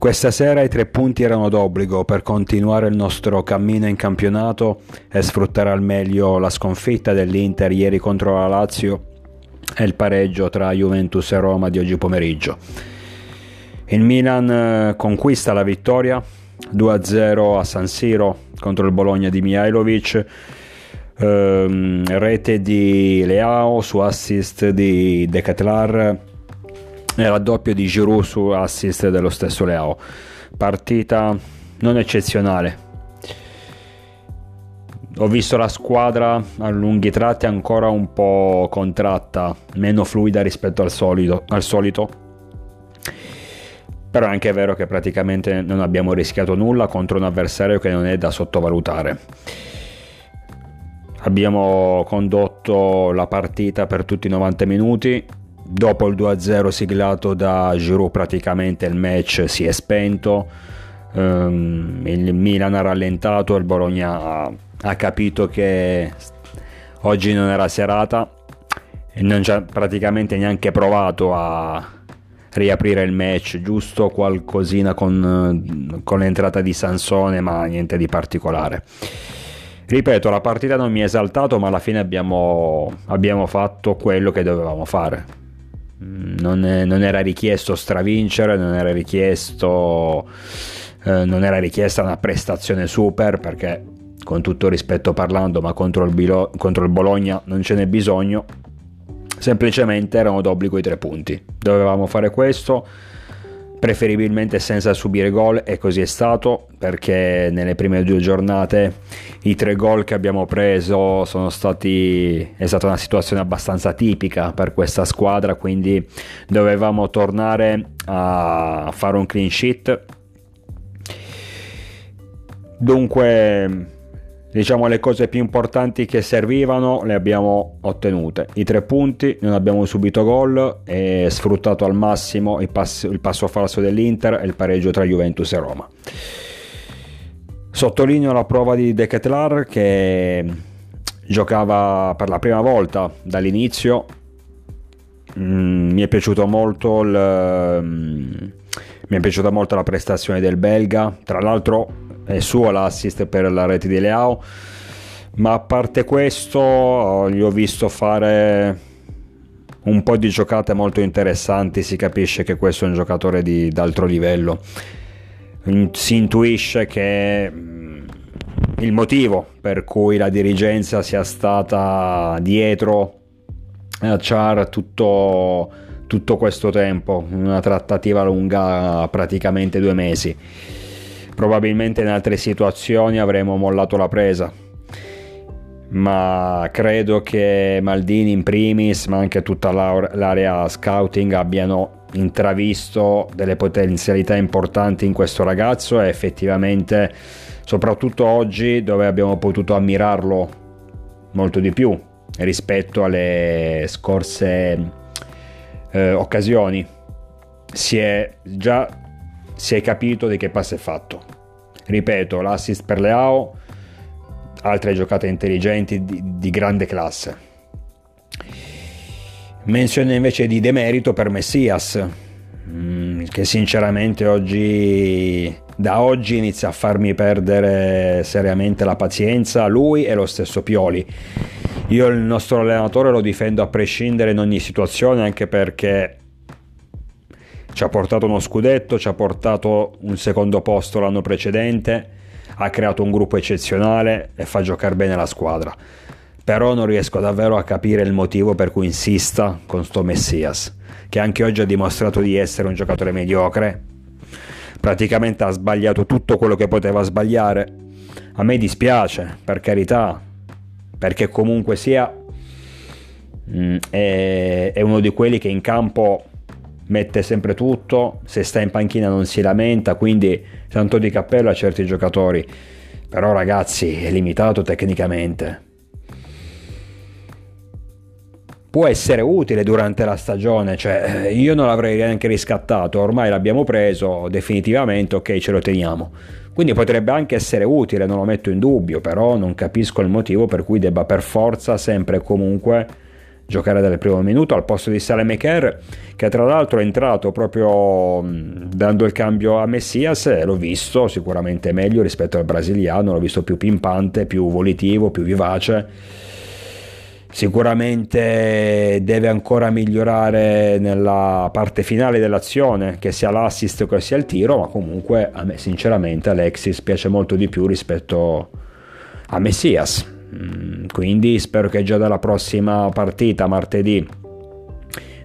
Questa sera i tre punti erano d'obbligo per continuare il nostro cammino in campionato e sfruttare al meglio la sconfitta dell'Inter ieri contro la Lazio e il pareggio tra Juventus e Roma di oggi pomeriggio. Il Milan eh, conquista la vittoria 2-0 a San Siro contro il Bologna di Mihailovic. Ehm, rete di Leao su assist di De Ketlar e raddoppio di Giroud su assist dello stesso Leao. Partita non eccezionale. Ho visto la squadra a lunghi tratti ancora un po' contratta, meno fluida rispetto al solito, al solito. Però è anche vero che praticamente non abbiamo rischiato nulla contro un avversario che non è da sottovalutare. Abbiamo condotto la partita per tutti i 90 minuti, dopo il 2-0 siglato da Giroud praticamente il match si è spento. Um, il Milan ha rallentato il Bologna ha, ha, capito che oggi non era serata e non ci ha praticamente neanche provato a riaprire il match. Giusto qualcosina con, con l'entrata di Sansone ma niente di particolare. Ripeto la partita non mi ha esaltato ma alla fine abbiamo, abbiamo fatto quello che dovevamo fare non, è, non, era richiesto stravincere, non era richiesto eh, non era richiesta una prestazione super perché con tutto rispetto parlando, ma contro il, Bilo, contro il Bologna non ce n'è bisogno. Semplicemente erano d'obbligo i tre punti. Dovevamo fare questo preferibilmente senza subire gol e così è stato perché nelle prime due giornate i tre gol che abbiamo preso sono stati è stata una situazione abbastanza tipica per questa squadra quindi dovevamo tornare a fare un clean sheet. Dunque diciamo le cose più importanti che servivano le abbiamo ottenute. I tre punti non abbiamo subito gol e sfruttato al massimo il passo, il passo falso dell'Inter e il pareggio tra Juventus e Roma. Sottolineo la prova di De Ketlar che giocava per la prima volta dall'inizio. Mm, mi è piaciuto molto il, mm, mi è piaciuta molto la prestazione del belga. Tra l'altro è suo l'assist per la rete di Leao. Ma a parte questo gli ho visto fare un po' di giocate molto interessanti. Si capisce che questo è un giocatore di d'altro livello. Si intuisce che mm, il motivo per cui la dirigenza sia stata dietro a Char tutto, tutto questo tempo una trattativa lunga praticamente due mesi Probabilmente in altre situazioni avremmo mollato la presa, ma credo che Maldini in primis, ma anche tutta l'area scouting abbiano intravisto delle potenzialità importanti in questo ragazzo e effettivamente, soprattutto oggi, dove abbiamo potuto ammirarlo molto di più rispetto alle scorse eh, occasioni, si è già si è capito di che passo è fatto. Ripeto, l'assist per Leao, altre giocate intelligenti di, di grande classe. Menzione invece di demerito per Messias, mm, che sinceramente oggi, da oggi inizia a farmi perdere seriamente la pazienza, lui e lo stesso Pioli. Io il nostro allenatore lo difendo a prescindere in ogni situazione, anche perché ci ha portato uno scudetto, ci ha portato un secondo posto l'anno precedente, ha creato un gruppo eccezionale e fa giocare bene la squadra. Però non riesco davvero a capire il motivo per cui insista con sto Messias, che anche oggi ha dimostrato di essere un giocatore mediocre. Praticamente ha sbagliato tutto quello che poteva sbagliare. A me dispiace, per carità, perché comunque sia mm, è, è uno di quelli che in campo mette sempre tutto, se sta in panchina non si lamenta, quindi tanto di cappello a certi giocatori. Però ragazzi, è limitato tecnicamente. Può essere utile durante la stagione, cioè eh, io non l'avrei neanche riscattato, ormai l'abbiamo preso definitivamente, ok ce lo teniamo. Quindi potrebbe anche essere utile, non lo metto in dubbio, però non capisco il motivo per cui debba per forza sempre e comunque giocare dal primo minuto al posto di Salemaker che tra l'altro è entrato proprio dando il cambio a Messias e l'ho visto sicuramente meglio rispetto al brasiliano, l'ho visto più pimpante, più volitivo, più vivace sicuramente deve ancora migliorare nella parte finale dell'azione, che sia l'assist che sia il tiro, ma comunque a me sinceramente Alexis piace molto di più rispetto a Messias. Quindi spero che già dalla prossima partita, martedì,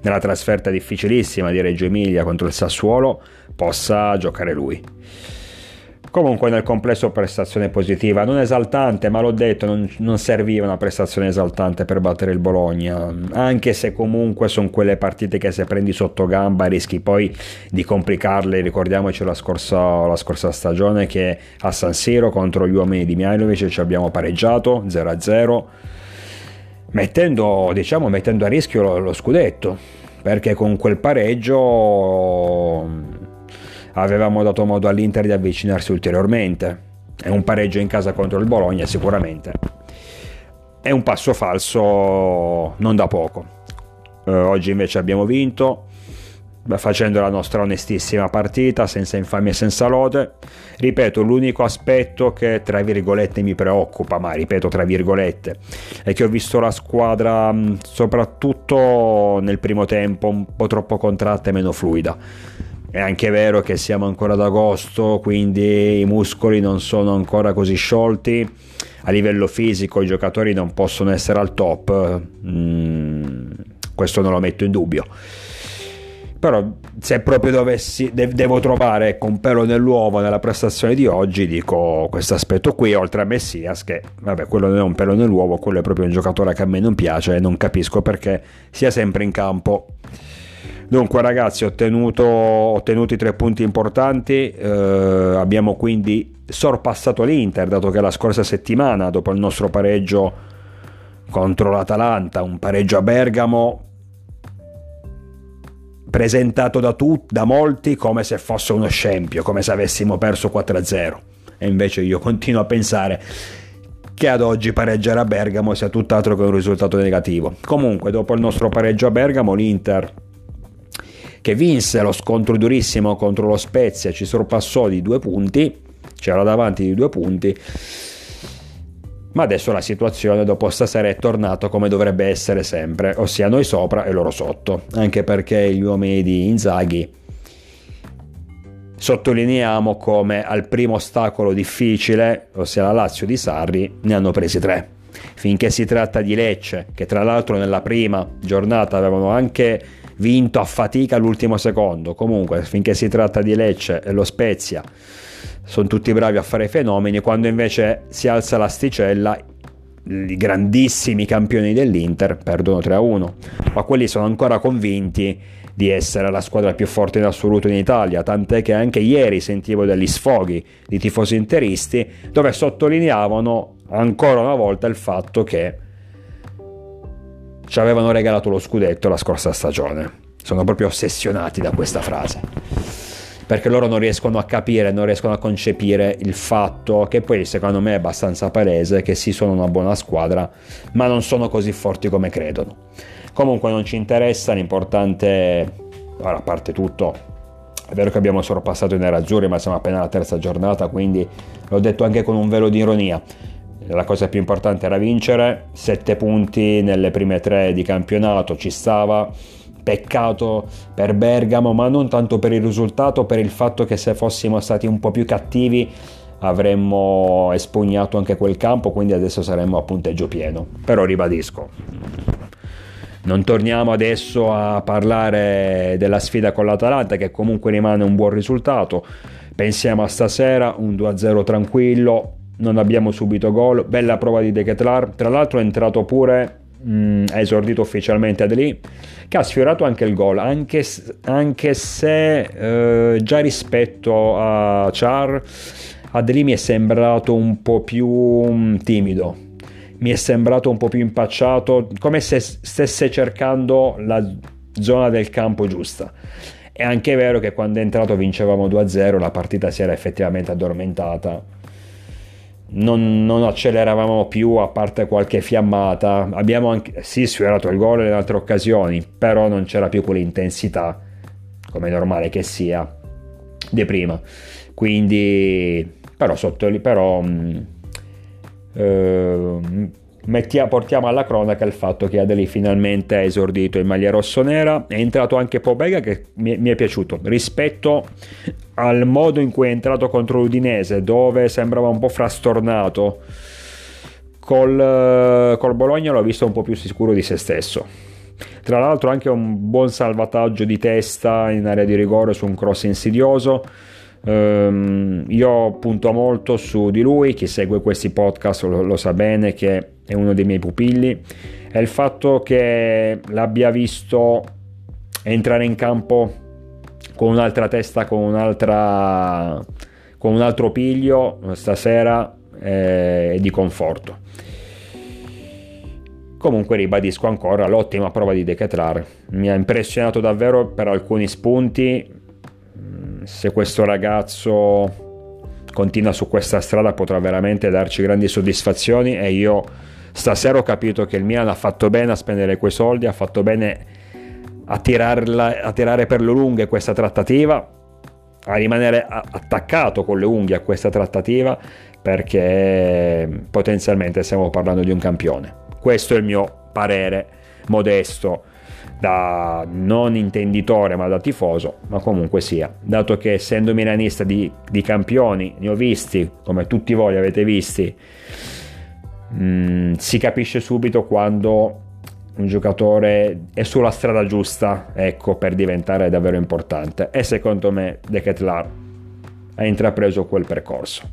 nella trasferta difficilissima di Reggio Emilia contro il Sassuolo, possa giocare lui. Comunque nel complesso prestazione positiva, non esaltante, ma l'ho detto, non, non, serviva una prestazione esaltante per battere il Bologna, anche se comunque sono quelle partite che se prendi sotto gamba rischi poi di complicarle, ricordiamoci la scorsa, la scorsa stagione che a San Siro contro gli uomini di Mihailovic ci abbiamo pareggiato 0-0, mettendo, diciamo, mettendo a rischio lo, lo scudetto, perché con quel pareggio avevamo dato modo all'Inter di avvicinarsi ulteriormente. È un pareggio in casa contro il Bologna sicuramente. È un passo falso non da poco. Eh, oggi invece abbiamo vinto facendo la nostra onestissima partita senza infamia e senza lode. Ripeto, l'unico aspetto che tra virgolette mi preoccupa, ma ripeto tra virgolette, è che ho visto la squadra soprattutto nel primo tempo un po' troppo contratta e meno fluida è anche vero che siamo ancora ad agosto, quindi i muscoli non sono ancora così sciolti. A livello fisico i giocatori non possono essere al top, mm, questo non lo metto in dubbio. Però se proprio dovessi, de- devo trovare ecco, un pelo nell'uovo nella prestazione di oggi, dico questo aspetto qui, oltre a Messias, che vabbè, quello non è un pelo nell'uovo, quello è proprio un giocatore che a me non piace e non capisco perché sia sempre in campo. Dunque ragazzi ottenuto, ottenuti tre punti importanti, eh, abbiamo quindi sorpassato l'Inter dato che la scorsa settimana dopo il nostro pareggio contro l'Atalanta, un pareggio a Bergamo presentato da, tutti, da molti come se fosse uno scempio, come se avessimo perso 4-0 e invece io continuo a pensare che ad oggi pareggiare a Bergamo sia tutt'altro che un risultato negativo. Comunque, dopo il nostro pareggio a Bergamo, l'Inter che vinse lo scontro durissimo contro lo Spezia, ci sorpassò di due punti, c'era davanti di due punti, ma adesso la situazione dopo stasera è tornata come dovrebbe essere sempre, ossia noi sopra e loro sotto, anche perché gli uomini di Inzaghi sottolineiamo come al primo ostacolo difficile, ossia la Lazio di Sarri, ne hanno presi tre. Finché si tratta di Lecce, che tra l'altro nella prima giornata avevano anche vinto a fatica all'ultimo secondo. Comunque, finché si tratta di Lecce e lo Spezia, sono tutti bravi a fare fenomeni, quando invece si alza l'asticella i grandissimi campioni dell'Inter perdono 3-1, ma quelli sono ancora convinti di essere la squadra più forte in assoluto in Italia, tant'è che anche ieri sentivo degli sfoghi di tifosi interisti dove sottolineavano ancora una volta il fatto che ci avevano regalato lo scudetto la scorsa stagione. Sono proprio ossessionati da questa frase. Perché loro non riescono a capire, non riescono a concepire il fatto che poi secondo me è abbastanza palese che sì sono una buona squadra, ma non sono così forti come credono. Comunque non ci interessa, l'importante, ora a parte tutto, è vero che abbiamo sorpassato i nerazzurri, ma siamo appena alla terza giornata, quindi l'ho detto anche con un velo di ironia la cosa più importante era vincere, 7 punti nelle prime tre di campionato, ci stava, peccato per Bergamo, ma non tanto per il risultato, per il fatto che se fossimo stati un po' più cattivi avremmo espugnato anche quel campo, quindi adesso saremmo a punteggio pieno. Però ribadisco, non torniamo adesso a parlare della sfida con l'Atalanta, che comunque rimane un buon risultato. Pensiamo a stasera, un 2-0 tranquillo, non abbiamo subito gol, bella prova di De Ketlar, tra l'altro è entrato pure, mh, mm, ha esordito ufficialmente Adli, che ha sfiorato anche il gol, anche, anche se eh, già rispetto a Char, Adli mi è sembrato un po' più um, timido, mi è sembrato un po' più impacciato, come se stesse cercando la zona del campo giusta. È anche vero che quando è entrato vincevamo 2-0, la partita si era effettivamente addormentata non, non, acceleravamo più a parte qualche fiammata. Abbiamo anche sì sfiorato il gol in altre occasioni, però non c'era più quell'intensità, come è normale che sia, di prima. Quindi, però, sotto, però eh, Mettia, portiamo alla cronaca il fatto che Adeli finalmente ha esordito in maglia rossonera. È entrato anche Pobega che mi, mi, è piaciuto rispetto al modo in cui è entrato contro l'Udinese, dove sembrava un po' frastornato. Col, col Bologna l'ho visto un po' più sicuro di se stesso. Tra l'altro, anche un buon salvataggio di testa in area di rigore su un cross insidioso. Um, io punto molto su di lui, chi segue questi podcast lo, lo sa bene che è uno dei miei pupilli, è il fatto che l'abbia visto entrare in campo con un'altra testa, con, un'altra, con un altro piglio stasera eh, di conforto. Comunque ribadisco ancora l'ottima prova di Decathlon. Mi ha impressionato davvero per alcuni spunti. Se questo ragazzo continua su questa strada potrà veramente darci grandi soddisfazioni e io Stasera ho capito che il Milan ha fatto bene a spendere quei soldi, ha fatto bene a, tirarla, a tirare per le lunghe questa trattativa, a rimanere attaccato con le unghie a questa trattativa perché potenzialmente stiamo parlando di un campione. Questo è il mio parere modesto da non intenditore ma da tifoso, ma comunque sia, dato che essendo milanista di, di campioni ne ho visti, come tutti voi avete visti, mm, si capisce subito quando un giocatore è sulla strada giusta ecco, per diventare davvero importante e secondo me De Ketlar ha intrapreso quel percorso.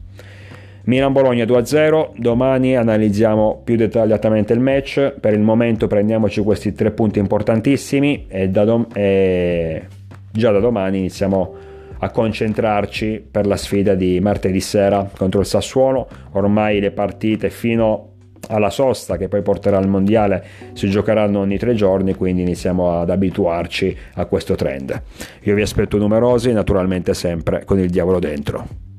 Milan-Bologna 2-0, domani analizziamo più dettagliatamente il match, per il momento prendiamoci questi tre punti importantissimi e, da dom- e già da domani iniziamo a concentrarci per la sfida di martedì sera contro il Sassuolo, ormai le partite fino alla sosta che poi porterà al mondiale si giocheranno ogni tre giorni quindi iniziamo ad abituarci a questo trend. Io vi aspetto numerosi naturalmente sempre con il diavolo dentro